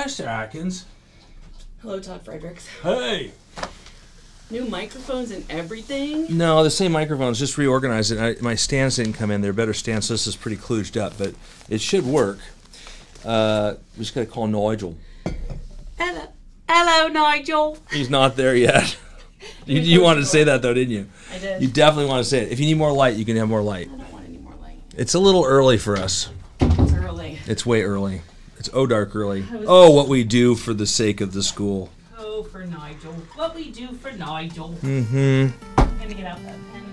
Hi, Sarah Atkins. Hello, Todd Fredericks. Hey. New microphones and everything. No, the same microphones, just reorganized it. I, my stands didn't come in. They're better stands, so this is pretty kludged up, but it should work. Uh, we just got to call Nigel. Hello, hello, Nigel. He's not there yet. you, you wanted to say that, though, didn't you? I did. You definitely want to say it. If you need more light, you can have more light. I don't want any more light. It's a little early for us. It's early. It's way early. It's oh dark early. Oh, what we do for the sake of the school. Oh, for Nigel. What we do for Nigel. Mm-hmm. I'm gonna get out that pen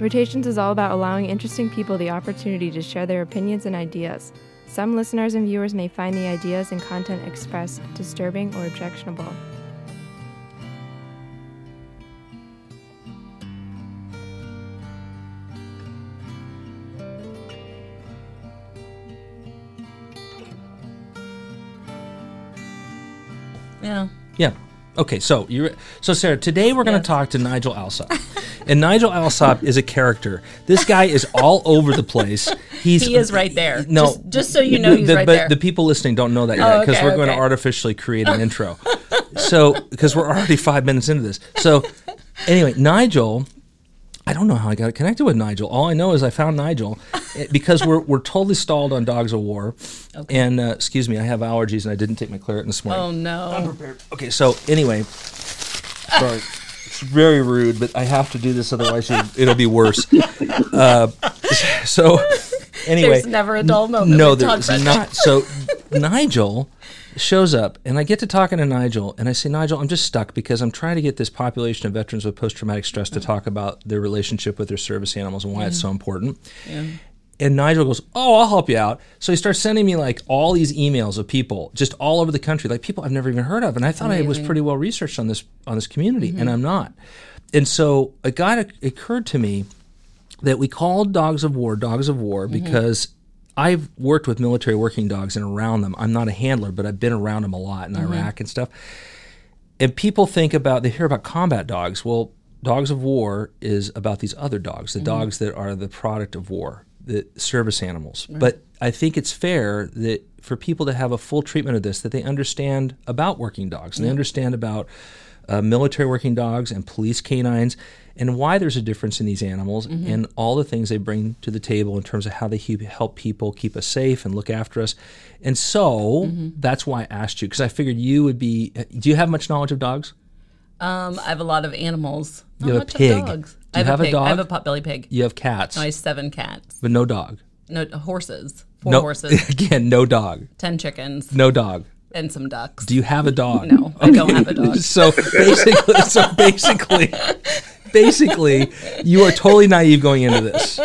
Rotations is all about allowing interesting people the opportunity to share their opinions and ideas. Some listeners and viewers may find the ideas and content expressed disturbing or objectionable. Okay, so you so Sarah, today we're going to Yes. talk to Nigel Alsop. and Nigel Alsop is a character. This guy is all over the place. He's He is right there. No, Just, just so you know, he's the, right but there. the people listening don't know that Oh, yet because okay, we're going to artificially create an intro. So because we're already five minutes into this. So anyway, Nigel. I don't know how I got connected with Nigel. All I know is I found Nigel eh, because we're we're totally stalled on Dogs of War. And uh, excuse me, I have allergies and I didn't take my Claritin this morning. oh no. I'm prepared. Okay, so anyway, sorry, it's very rude, but I have to do this, otherwise you'll, it'll be worse. Uh, so anyway, There's never a dull moment. no, there's not. So Nigel shows up, and I get to talking to Nigel, and I say, Nigel, I'm just stuck because I'm trying to get this population of veterans with post-traumatic stress to mm. talk about their relationship with their service animals and why it's so mm. important. And Nigel goes, "Oh, I'll help you out." So he starts sending me like all these emails of people just all over the country, like people I've never even heard of, and I thought I was pretty well researched on this on this community, and mm-hmm. I'm not. And so it got occurred to me that we called dogs of war dogs of war mm-hmm. because I've worked with military working dogs and around them. I'm not a handler, but I've been around them a lot in mm-hmm. Iraq and stuff. And people think about they hear about combat dogs. Well, dogs of war is about these other dogs, the mm-hmm. dogs that are the product of war, the service animals. But I think it's fair that for people to have a full treatment of this, that they understand about working dogs and they understand about uh, military working dogs and police canines and why there's a difference in these animals and all the things they bring to the table in terms of how they he- help people keep us safe and look after us. And so that's why I asked you because I figured you would be. Do you have much knowledge of dogs? Um, I have a lot of animals. Not You have a pig. Dogs. Do I have, have a a pig. I have a potbelly pig. You have cats, I have seven cats. but no dog. No horses. Four no horses. Again, no dog. ten chickens. No dog. And some ducks. Do you have a dog? No, okay. I don't have a dog. so basically, so basically, basically, you are totally naive going into this.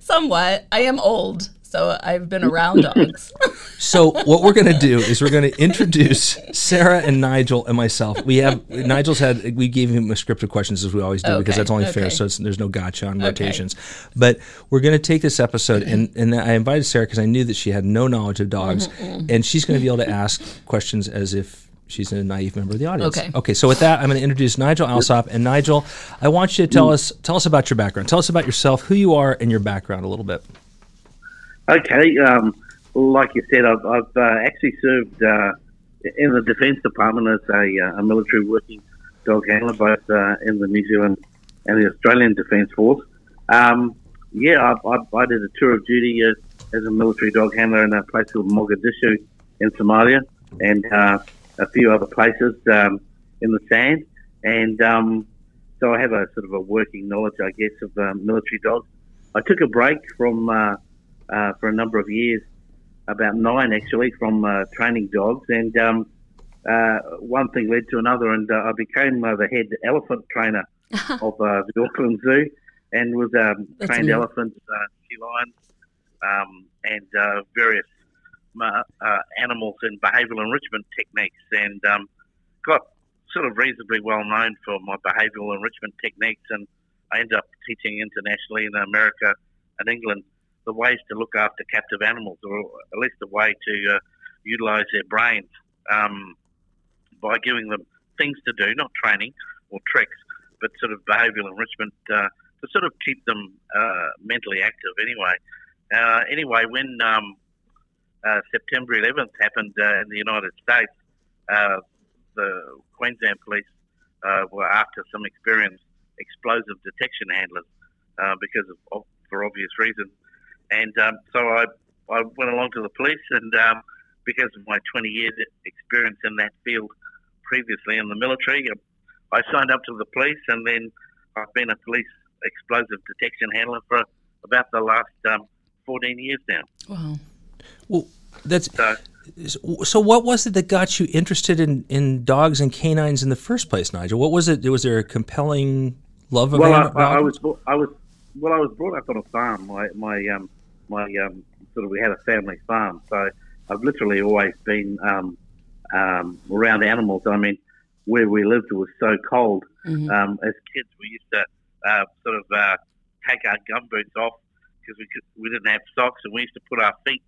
Somewhat. I am old, so I've been around dogs. So what we're going to do is we're going to introduce Sarah and Nigel and myself. We have Nigel's had we gave him a script of questions as we always do because that's only fair. So it's, there's no gotcha on rotations. But we're going to take this episode and and I invited Sarah because I knew that she had no knowledge of dogs, mm-hmm, mm-hmm. and she's going to be able to ask questions as if. She's a naive member of the audience. Okay. Okay. So with that, I'm going to introduce Nigel Alsop. And Nigel, I want you to tell mm. us tell us about your background. Tell us about yourself, who you are, and your background a little bit. Okay, um, like you said, I've, I've uh, actually served uh, in the Defence Department as a, uh, a military working dog handler, both uh, in the New Zealand and the Australian Defence Force. Um, yeah, I, I, I did a tour of duty as, as a military dog handler in a place called Mogadishu in Somalia, and uh, a few other places um, in the sand. And um, so I have a sort of a working knowledge, I guess, of uh, military dogs. I took a break from uh, uh, for a number of years, about nine actually, from uh, training dogs, and um, uh, one thing led to another, and uh, I became uh, the head elephant trainer of uh, the Auckland Zoo, and was um, trained neat. elephants, uh, sea lions, um, and uh, various animals and behavioural enrichment techniques, and um, got sort of reasonably well known for my behavioural enrichment techniques, and I ended up teaching internationally in America and England the ways to look after captive animals, or at least a way to uh, utilise their brains. Um, by giving them things to do, not training or tricks, but sort of behavioural enrichment uh, to sort of keep them uh, mentally active. Anyway, uh, anyway, when um, uh, September 11th happened uh, in the United States, the Queensland Police were after some experienced explosive detection handlers because of for obvious reasons, and um, so I I went along to the police and. Um, because of my 20 years experience in that field previously in the military, I signed up to the police and then I've been a police explosive detection handler for about the last um, 14 years now. Wow. Well, that's So, so. What was it that got you interested in, in dogs and canines in the first place, Nigel? What was it? Was there a compelling love of well, I, I, I was I was well, I was brought up on a farm. My my um my um sort of we had a family farm, so I've literally always been um, um, around animals. I mean, where we lived was so cold. Mhm. Um, as kids, we used to uh, sort of uh, take our gumboots off because we could, we didn't have socks, and we used to put our feet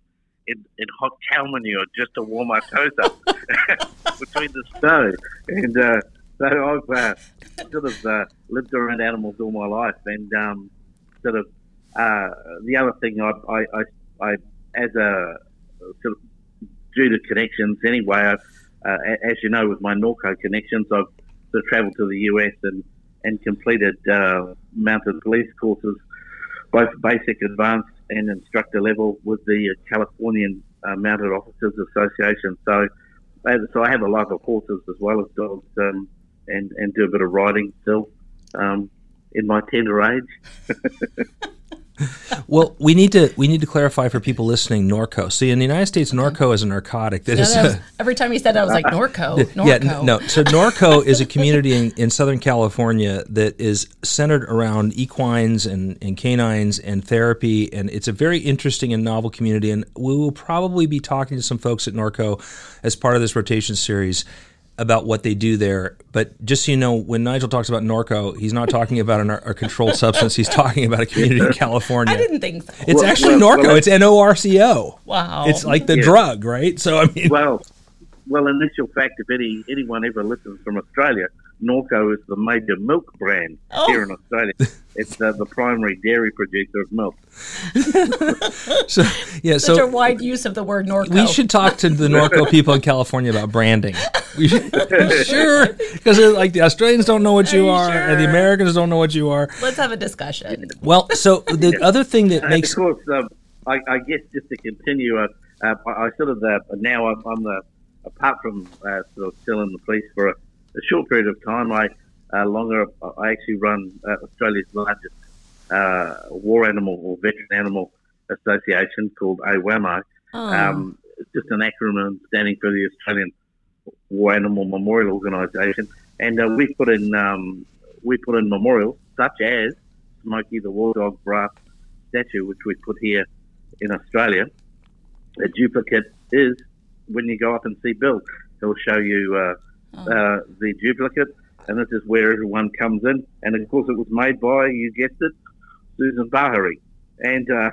in, in hot cow manure just to warm our toes up between the snow. And uh, so I've uh, sort of uh, lived around animals all my life, and um, sort of uh, the other thing I, I, I, I as a sort of due to connections anyway. I, uh, as you know, with my Norco connections, I've sort of travelled to the US and and completed uh, mounted police courses, both basic, advanced, and instructor level with the Californian uh, Mounted Officers Association. So, so I have a love of horses as well as dogs, um, and and do a bit of riding still. Um, in my tender age, Well, we need to we need to clarify for people listening Norco. See, in the United States, Norco is a narcotic that Yeah, is. that was- every time you said that, I was like, Norco. Norco. Yeah, n- no. So Norco is a community in, in Southern California that is centered around equines and, and canines and therapy, and it's a very interesting and novel community. And we will probably be talking to some folks at Norco as part of this rotation series about what they do there. But just so you know, when Nigel talks about Norco, he's not talking about an, a controlled substance. He's talking about a community in California. I didn't think so. It's Well, actually well, Norco. well, it's N O R C O. Wow. It's like the Yeah. drug, right? So I mean, well, well, initial fact, if any anyone ever listens from Australia, Norco is the major milk brand Oh. here in Australia. It's uh, the primary dairy producer of milk. so yeah. Such so a wide use of the word Norco. We should talk to the Norco people in California about branding. We should, sure, because like the Australians don't know what you Are are, you and the? Americans don't know what you are. Let's have a discussion. Well, so the other thing that And makes of course, um, I, I guess just to continue, uh, uh, I, I sort of uh, now I'm, I'm the apart from uh, sort of still in the police for a, a short period of time. I uh, longer I actually run uh, Australia's largest uh, war animal or veteran animal association called AWAMO. Oh. Um, it's just an acronym standing for the Australian War Animal Memorial Organisation, and uh, we put in um, we put in memorials such as Smoky the War Dog brass statue, which we put here in Australia. A duplicate is when you go up and see Bill, he'll show you uh, uh, the duplicate, and this is where everyone comes in. And of course, it was made by you guessed it, Susan Bahary, and uh,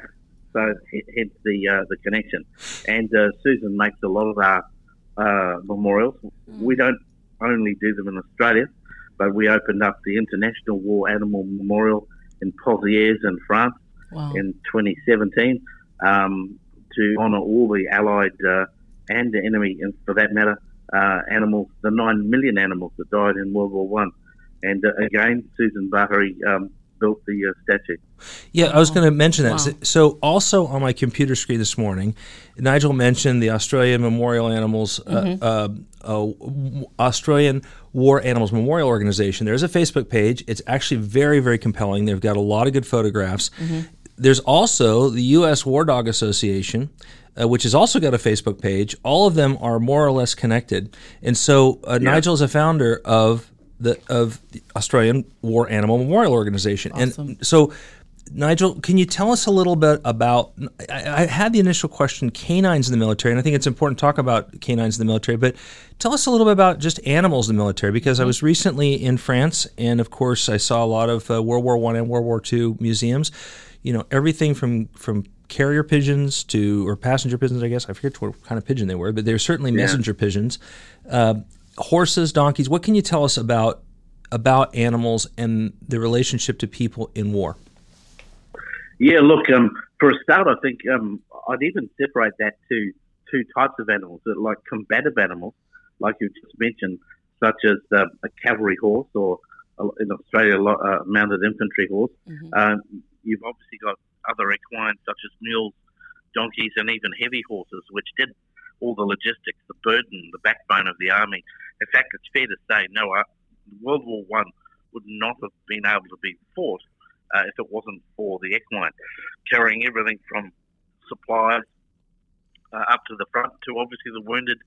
so hence the uh, the connection. And uh, Susan makes a lot of our uh, memorials. We don't only do them in Australia, but we opened up the International War Animal Memorial in Pozières in France wow. in 2017 um, to honour all the Allied uh, and the enemy, and for that matter, uh, animals, the nine million animals that died in World War One. And uh, again, Susan Bahary um, built the uh, statue. Yeah, I was going to mention that. Wow. So- So, also on my computer screen this morning, Nigel mentioned the Australian Memorial Animals, uh, uh, uh, Australian War Animals Memorial Organization. There's a Facebook page. It's actually very, very compelling. They've got a lot of good photographs. There's also the U.S. War Dog Association. Uh, which has also got a Facebook page. All of them are more or less connected, and so uh, Nigel is a founder of the of the Australian War Animal Memorial Organization, Awesome. and so, Nigel, can you tell us a little bit about? I, I had the initial question: canines in the military, and I think it's important to talk about canines in the military. But tell us a little bit about just animals in the military, because I was recently in France, and of course, I saw a lot of uh, World War One and World War Two museums. You know, everything from from carrier pigeons to or passenger pigeons. I guess I forget what kind of pigeon they were, but they were certainly messenger pigeons. Uh, horses, donkeys. What can you tell us about about animals and the relationship to people in war? Yeah, look, um, for a start, I think um, I'd even separate that to two types of animals, like combative animals, like you just mentioned, such as uh, a cavalry horse or uh, in Australia, a uh, mounted infantry horse. Mm-hmm. Um, you've obviously got other equines such as mules, donkeys, and even heavy horses, which did all the logistics, the burden, the backbone of the army. In fact, it's fair to say, no, uh, World War One would not have been able to be fought uh, if it wasn't for the equine, carrying everything from supplies uh, up to the front to obviously the wounded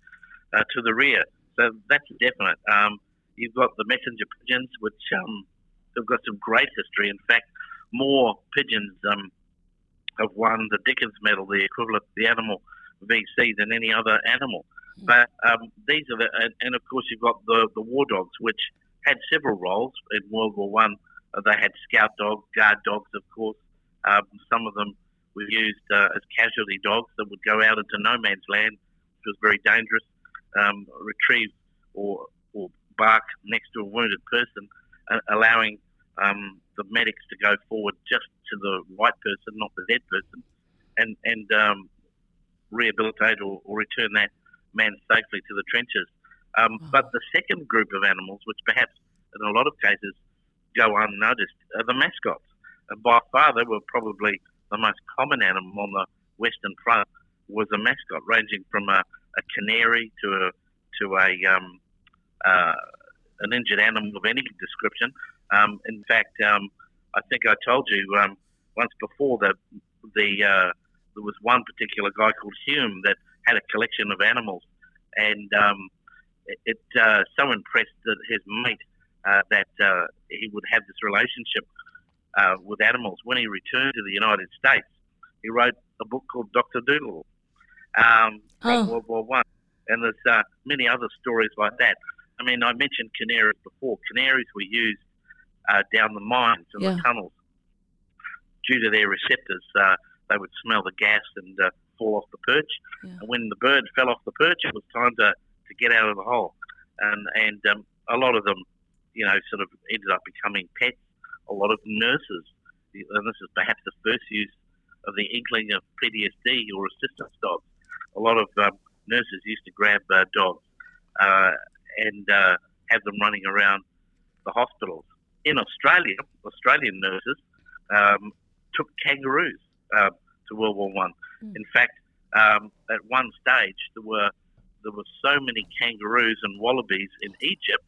uh, to the rear. So that's definite. Um, you've got the messenger pigeons, which um, have got some great history. In fact, more pigeons um, have won the Dickin Medal, the equivalent, of the animal VC, than any other animal. Mm. But um, these are the, and, and, of course you've got the, the war dogs, which had several roles in World War One. Uh, they had scout dogs, guard dogs, of course. Um, some of them were used uh, as casualty dogs that would go out into no man's land, which was very dangerous, um, retrieve or, or bark next to a wounded person, uh, allowing um, the medics to go forward just to the right person, not the dead person, and and um, rehabilitate or, or, return that man safely to the trenches. Um, but the second group of animals, which perhaps in a lot of cases go unnoticed, are the mascots. And by far, they were probably the most common animal on the Western Front was a mascot, ranging from a, a canary to a to a um, uh, an injured animal of any description. Um, in fact, um, I think I told you um, once before that the uh, there was one particular guy called Hume that had a collection of animals, and um, it, it uh, so impressed that his mate uh, that uh, he would have this relationship uh, with animals. When he returned to the United States, he wrote a book called Doctor Dolittle um, oh. World War One, and there's uh, many other stories like that. I mean, I mentioned canaries before. Canaries were used uh, down the mines and yeah. the tunnels due to their receptors. Uh, they would smell the gas and uh, fall off the perch. Yeah. And when the bird fell off the perch, it was time to, to get out of the hole. And and um, a lot of them, you know, sort of ended up becoming pets. A lot of nurses, and this is perhaps the first use of the inkling of PTSD or assistance dogs. A lot of um, nurses used to grab uh, dogs uh, and uh, have them running around the hospitals. In Australia, Australian nurses um, took kangaroos uh, to World War One. Mm. In fact, um, at one stage there were there were so many kangaroos and wallabies in Egypt,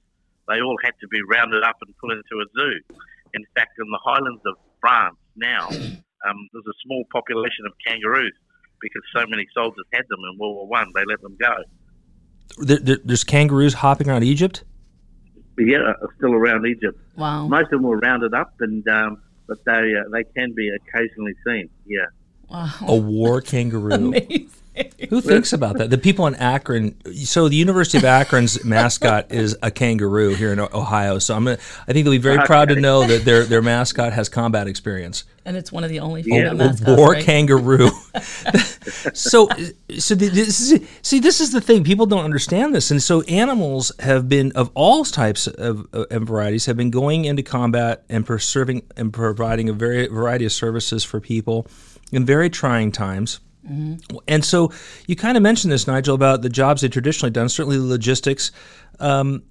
they all had to be rounded up and put into a zoo. In fact, in the highlands of France now, um, there's a small population of kangaroos because so many soldiers had them in World War One. They let them go. There, there's kangaroos hopping around Egypt. Yeah, still around Egypt. Wow. Most of them were rounded up, and um, but they uh, they can be occasionally seen. Yeah. Wow. A war kangaroo. Amazing. Who thinks about that? The people in Akron. So the University of Akron's mascot is a kangaroo here in Ohio. So I'm. Gonna, I think they'll be very okay. proud to know that their their mascot has combat experience. And it's one of the only female yeah. mascots. War right? kangaroo. so so this is see this is the thing people don't understand this, and so animals have been of all types of, of varieties have been going into combat and serving and providing a very variety of services for people in very trying times. Mm-hmm. And so you kind of mentioned this, Nigel, about the jobs they traditionally done, certainly logistics. Um,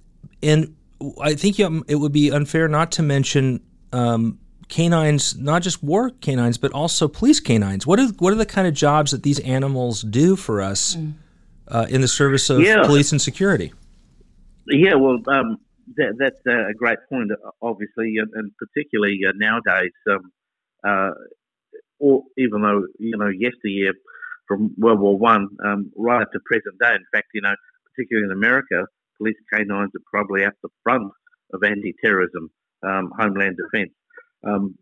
and I think it would be unfair not to mention um, canines, not just war canines, but also police canines. What are, what are the kind of jobs that these animals do for us mm. uh, in the service of yeah. police and security? Yeah, well, um, that, that's a great point, obviously, and, particularly uh, nowadays. Um, uh, or even though you know yesteryear from World War One um, right up to present day. In fact, you know, particularly in America, police canines are probably at the front of anti-terrorism, um, homeland defence. Um,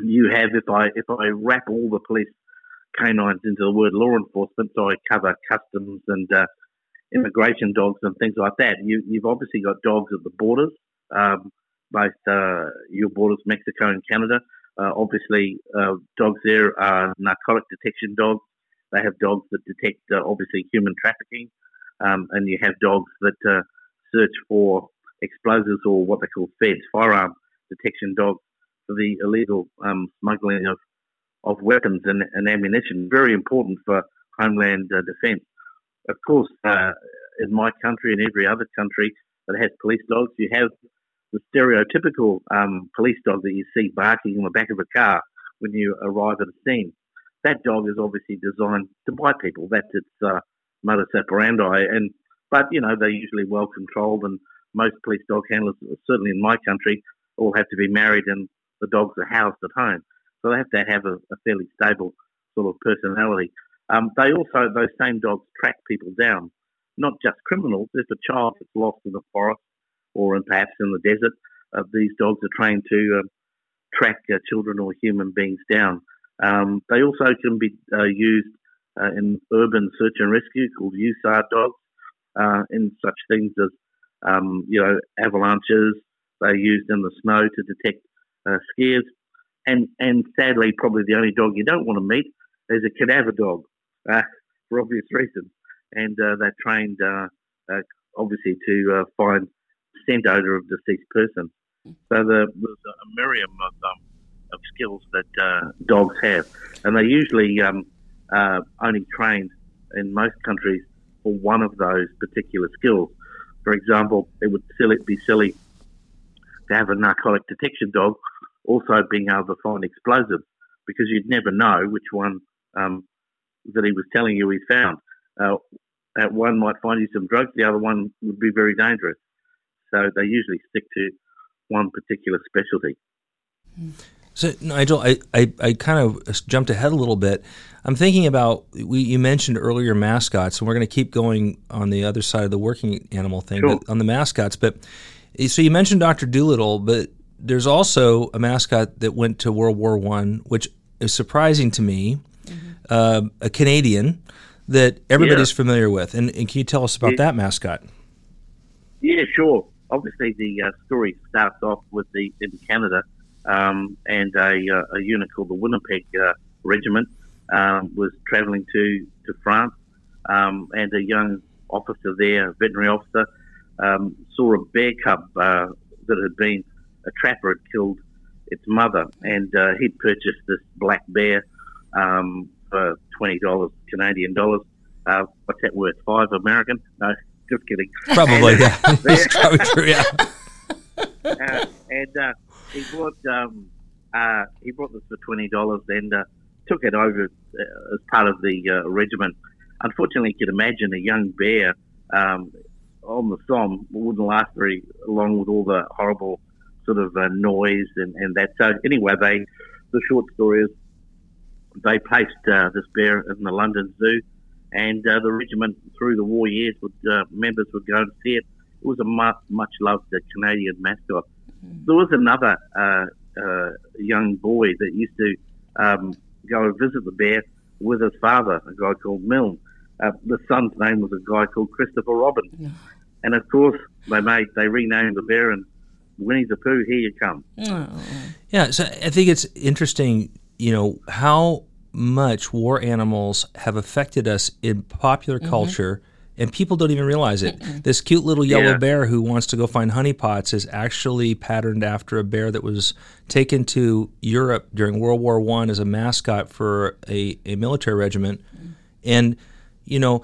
you have, if I if I wrap all the police canines into the word law enforcement, so I cover customs and uh, immigration dogs and things like that. You, have obviously got dogs at the borders, um, both uh, your borders, Mexico and Canada. Uh, obviously, uh, dogs there are narcotic detection dogs. They have dogs that detect, uh, obviously, human trafficking. Um, and you have dogs that search for explosives or what they call feds, firearm detection dogs, for the illegal um, smuggling of, of weapons and, and, ammunition. Very important for homeland uh, defence. Of course, uh, in my country and every other country that has police dogs, you have the stereotypical um, police dog that you see barking in the back of a car when you arrive at a scene. That dog is obviously designed to bite people. That's its uh, modus operandi. And but you know they're usually well controlled, and most police dog handlers, certainly in my country, all have to be married, and the dogs are housed at home. So they have to have a, a fairly stable sort of personality. Um, they also those same dogs track people down, not just criminals. If a child is lost in the forest or perhaps in the desert, uh, these dogs are trained to um, track uh, children or human beings down. Um, they also can be uh, used uh, in urban search and rescue called USAR dogs uh, in such things as um, you know avalanches. They're used in the snow to detect uh, scares, and and sadly, probably the only dog you don't want to meet is a cadaver dog for obvious reasons. And they're trained obviously to find scent odor of deceased person. So the, there's a myriad of, um, of skills that uh, dogs have, and they're usually um, uh, only trained in most countries for one of those particular skills. For example, it would silly, be silly to have a narcotic detection dog also being able to find explosives because you'd never know which one um, that he was telling you he found. Uh, one might find you some drugs, the other one would be very dangerous. So they usually stick to one particular specialty. So Nigel, I, I, I, kind of jumped ahead a little bit. I'm thinking about we, you mentioned earlier mascots, and we're going to keep going on the other side of the working animal thing, sure. on the mascots. But so you mentioned Doctor Dolittle, but there's also a mascot that went to World War One, which is surprising to me. Mm-hmm. Uh, a Canadian that everybody's yeah. familiar with, and, and, can you tell us about yeah. that mascot? Yeah, sure obviously the uh, story starts off with the in Canada um, and a, uh, a, unit called the Winnipeg uh, Regiment um, was travelling to to France, um, and a young officer there, a veterinary officer, um, saw a bear cub uh, that had been a trapper had killed its mother, and he'd purchased this black bear um, for twenty dollars Canadian dollars. What's that worth? Five American? No, just kidding. Probably, yeah. That's probably true, yeah. Uh, and uh, he bought um, uh, he bought this for twenty dollars and uh, took it over uh, as part of the uh, regiment. Unfortunately, you could imagine a young bear um, on the Somme wouldn't last very long with all the horrible sort of noise and, and that. So anyway, they the short story is they placed this bear in the London Zoo and uh, the regiment through the war years would uh, members would go and see it. It was a much, much loved uh, Canadian mascot. Mm-hmm. There was another uh, uh, young boy that used to um, go and visit the bear with his father, a guy called Milne. Uh, the son's name was a guy called Christopher Robin, yeah. and of course they made they renamed the bear and Winnie the Pooh. Here you come. Oh. Yeah, so I think it's interesting. You know how much war animals have affected us in popular mm-hmm. culture and people don't even realize it. Mm-mm. This cute little yellow yeah. bear who wants to go find honeypots is actually patterned after a bear that was taken to Europe during World War One as a mascot for a, a military regiment, mm-hmm. and you know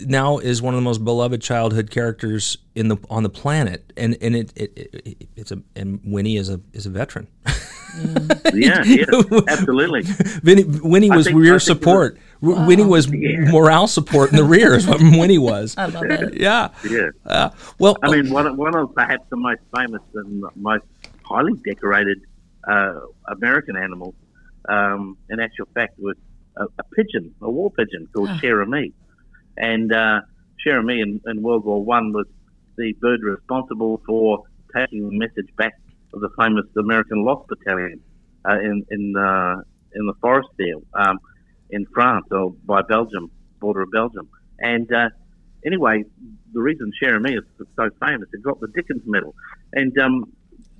now is one of the most beloved childhood characters in the on the planet, and and it, it, it it's a and Winnie is a is a veteran. yeah, yeah, absolutely. Winnie, Winnie was think, rear support. Was, wow. Winnie was yeah. morale support in the rear. Is what Winnie was. I love it. Yeah, yeah. Uh, well, I mean, one, one of perhaps the most famous and most highly decorated uh, American animals, um, in actual fact, was a, a, pigeon, a war pigeon called oh. Cher-ami. And uh, Cher-ami in, in World War One was the bird responsible for taking the message back of the famous American Lost Battalion uh, in in uh, in the forest there um, in France or by Belgium, border of Belgium. And uh, anyway, the reason Cher-ami is so famous, it got the Dickin Medal, and um,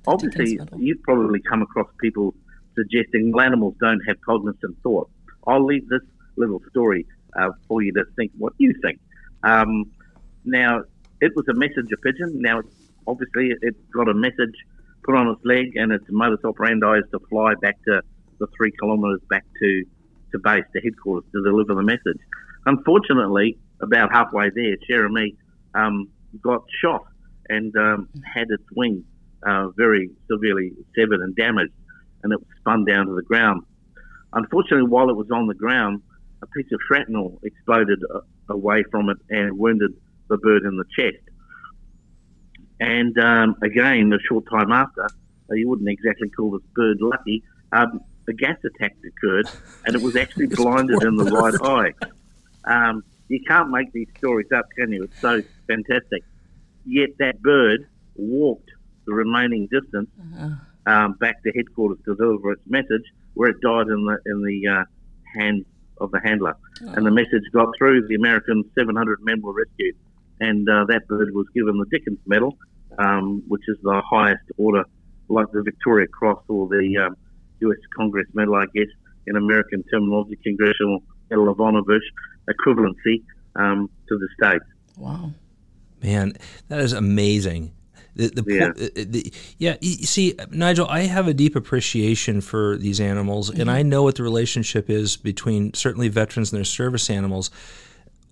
obviously you've probably come across people suggesting animals don't have cognizant thought. I'll leave this little story uh, for you to think what you think. Um, now, it was a messenger pigeon. Now, obviously, it got a message put on its leg, and its modus operandi is to fly back to the three kilometres back to, to base, to headquarters, to deliver the message. Unfortunately, about halfway there, Cherami um, got shot and um, had its wing uh, very severely severed and damaged, and it was spun down to the ground. Unfortunately, while it was on the ground, a piece of shrapnel exploded uh, away from it and wounded the bird in the chest. And um, again, a short time after, uh, you wouldn't exactly call this bird lucky. Um, a gas attack occurred, and it was actually blinded in the right eye. Um, you can't make these stories up, can you? It's so fantastic. Yet that bird walked the remaining distance uh-huh. um, back to headquarters to deliver its message, where it died in the in the uh, hands of the handler. Oh. And the message got through. The American 700 men were rescued, and uh, that bird was given the Dickin Medal, um, which is the highest order, like the Victoria Cross or the um, U.S. Congress Medal, I guess, in American terminology, Congressional Medal of Honor equivalency um, to the states. Wow. Man, that is amazing. The, the, yeah. The, the, yeah, you see, Nigel, I have a deep appreciation for these animals, mm-hmm. and I know what the relationship is between certainly veterans and their service animals.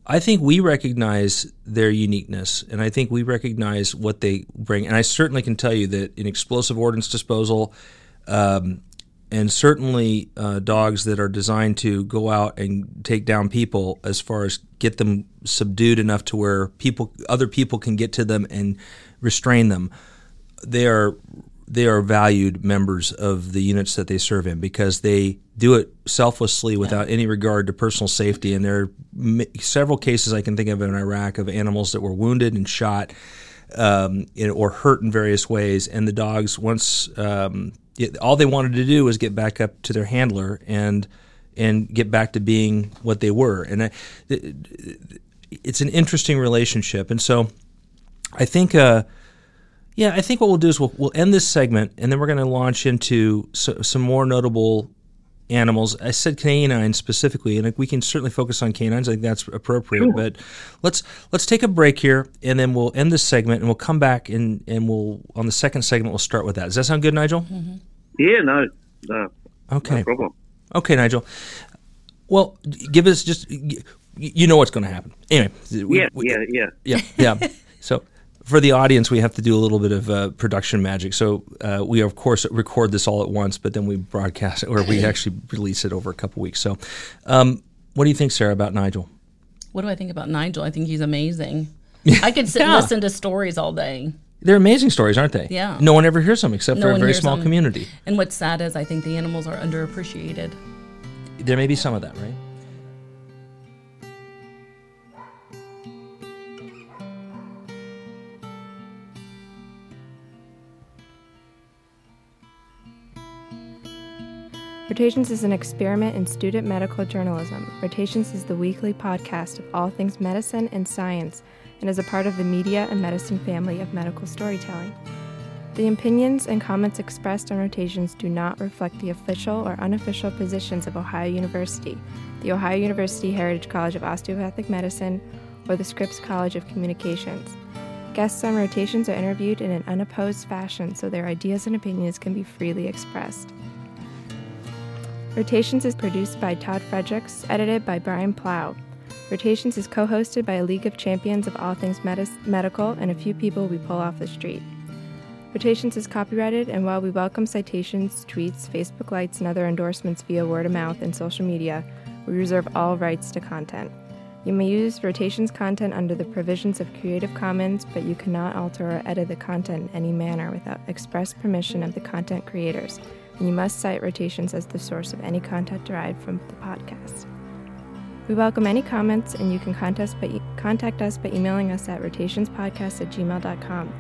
I think we recognize their uniqueness, and I think we recognize what they bring. And I certainly can tell you that in explosive ordnance disposal, um, and certainly uh, dogs that are designed to go out and take down people, as far as get them subdued enough to where people, other people, can get to them and restrain them. They are they are valued members of the units that they serve in because they do it selflessly without yeah. any regard to personal safety. And there are several cases I can think of in Iraq of animals that were wounded and shot um, or hurt in various ways, and the dogs once um, it, all they wanted to do was get back up to their handler and and get back to being what they were. And I, it, it's an interesting relationship, and so I think. Uh, yeah, I think what we'll do is we'll, we'll end this segment and then we're going to launch into so, some more notable animals. I said canines specifically, and we can certainly focus on canines. I think that's appropriate. Sure. But let's let's take a break here, and then we'll end this segment, and we'll come back and and we'll on the second segment we'll start with that. Does that sound good, Nigel? Mm-hmm. Yeah, no, no, okay, no problem. Okay, Nigel. Well, give us just you know what's going to happen. Anyway, we, yeah, we, yeah, yeah, yeah, yeah. so for the audience, we have to do a little bit of uh, production magic. So uh, we of course record this all at once, but then we broadcast it, or we actually release it over a couple weeks. So, um, what do you think, Sarah, about Nigel? What do I think about Nigel? I think he's amazing. I could sit yeah. and listen to stories all day. They're amazing stories, aren't they? Yeah. No one ever hears them except no for a very small them. community. And what's sad is I think the animals are underappreciated. There may be some of that, right? Rotations is an experiment in student medical journalism. Rotations is the weekly podcast of all things medicine and science and is a part of the media and medicine family of medical storytelling. The opinions and comments expressed on Rotations do not reflect the official or unofficial positions of Ohio University, the Ohio University Heritage College of Osteopathic Medicine, or the Scripps College of Communications. Guests on Rotations are interviewed in an unopposed fashion so their ideas and opinions can be freely expressed. Rotations is produced by Todd Fredericks, edited by Brian Plow. Rotations is co hosted by a league of champions of all things medis- medical and a few people we pull off the street. Rotations is copyrighted, and while we welcome citations, tweets, Facebook likes, and other endorsements via word of mouth and social media, we reserve all rights to content. You may use Rotations content under the provisions of Creative Commons, but you cannot alter or edit the content in any manner without express permission of the content creators and you must cite rotations as the source of any content derived from the podcast. We welcome any comments, and you can contact us by, emailing us at rotationspodcast at gmail.com,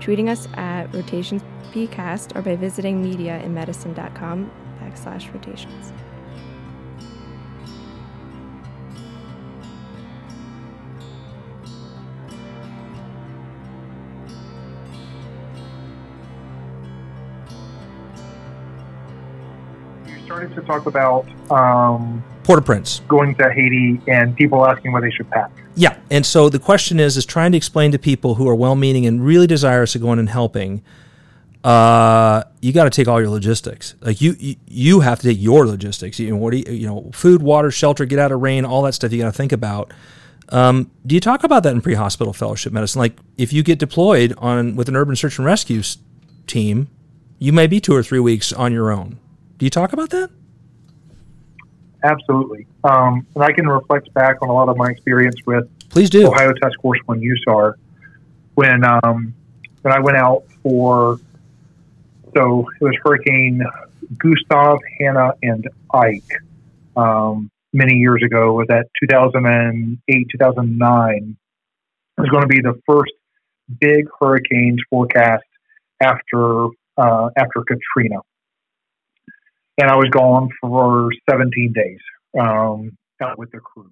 tweeting us at rotationspcast, or by visiting mediainmedicine.com backslash rotations. Started to talk about um, Port-au-Prince. Going to Haiti and people asking where they should pack. Yeah, and so the question is, is trying to explain to people who are well-meaning and really desirous of going and helping. Uh, you got to take all your logistics. Like you, you, you have to take your logistics. You know, what do you, you know, food, water, shelter, get out of rain, all that stuff. You got to think about. Um, do you talk about that in pre-hospital fellowship medicine? Like if you get deployed on with an urban search and rescue team, you may be two or three weeks on your own. Do you talk about that? Absolutely. Um, and I can reflect back on a lot of my experience with Please do. Ohio Task Force One USAR when um, when I went out for so it was Hurricane Gustav, Hanna, and Ike um, many years ago. Was that 2008, 2009? It was going to be the first big hurricanes forecast after uh, after Katrina and I was gone for 17 days um, out with the crew.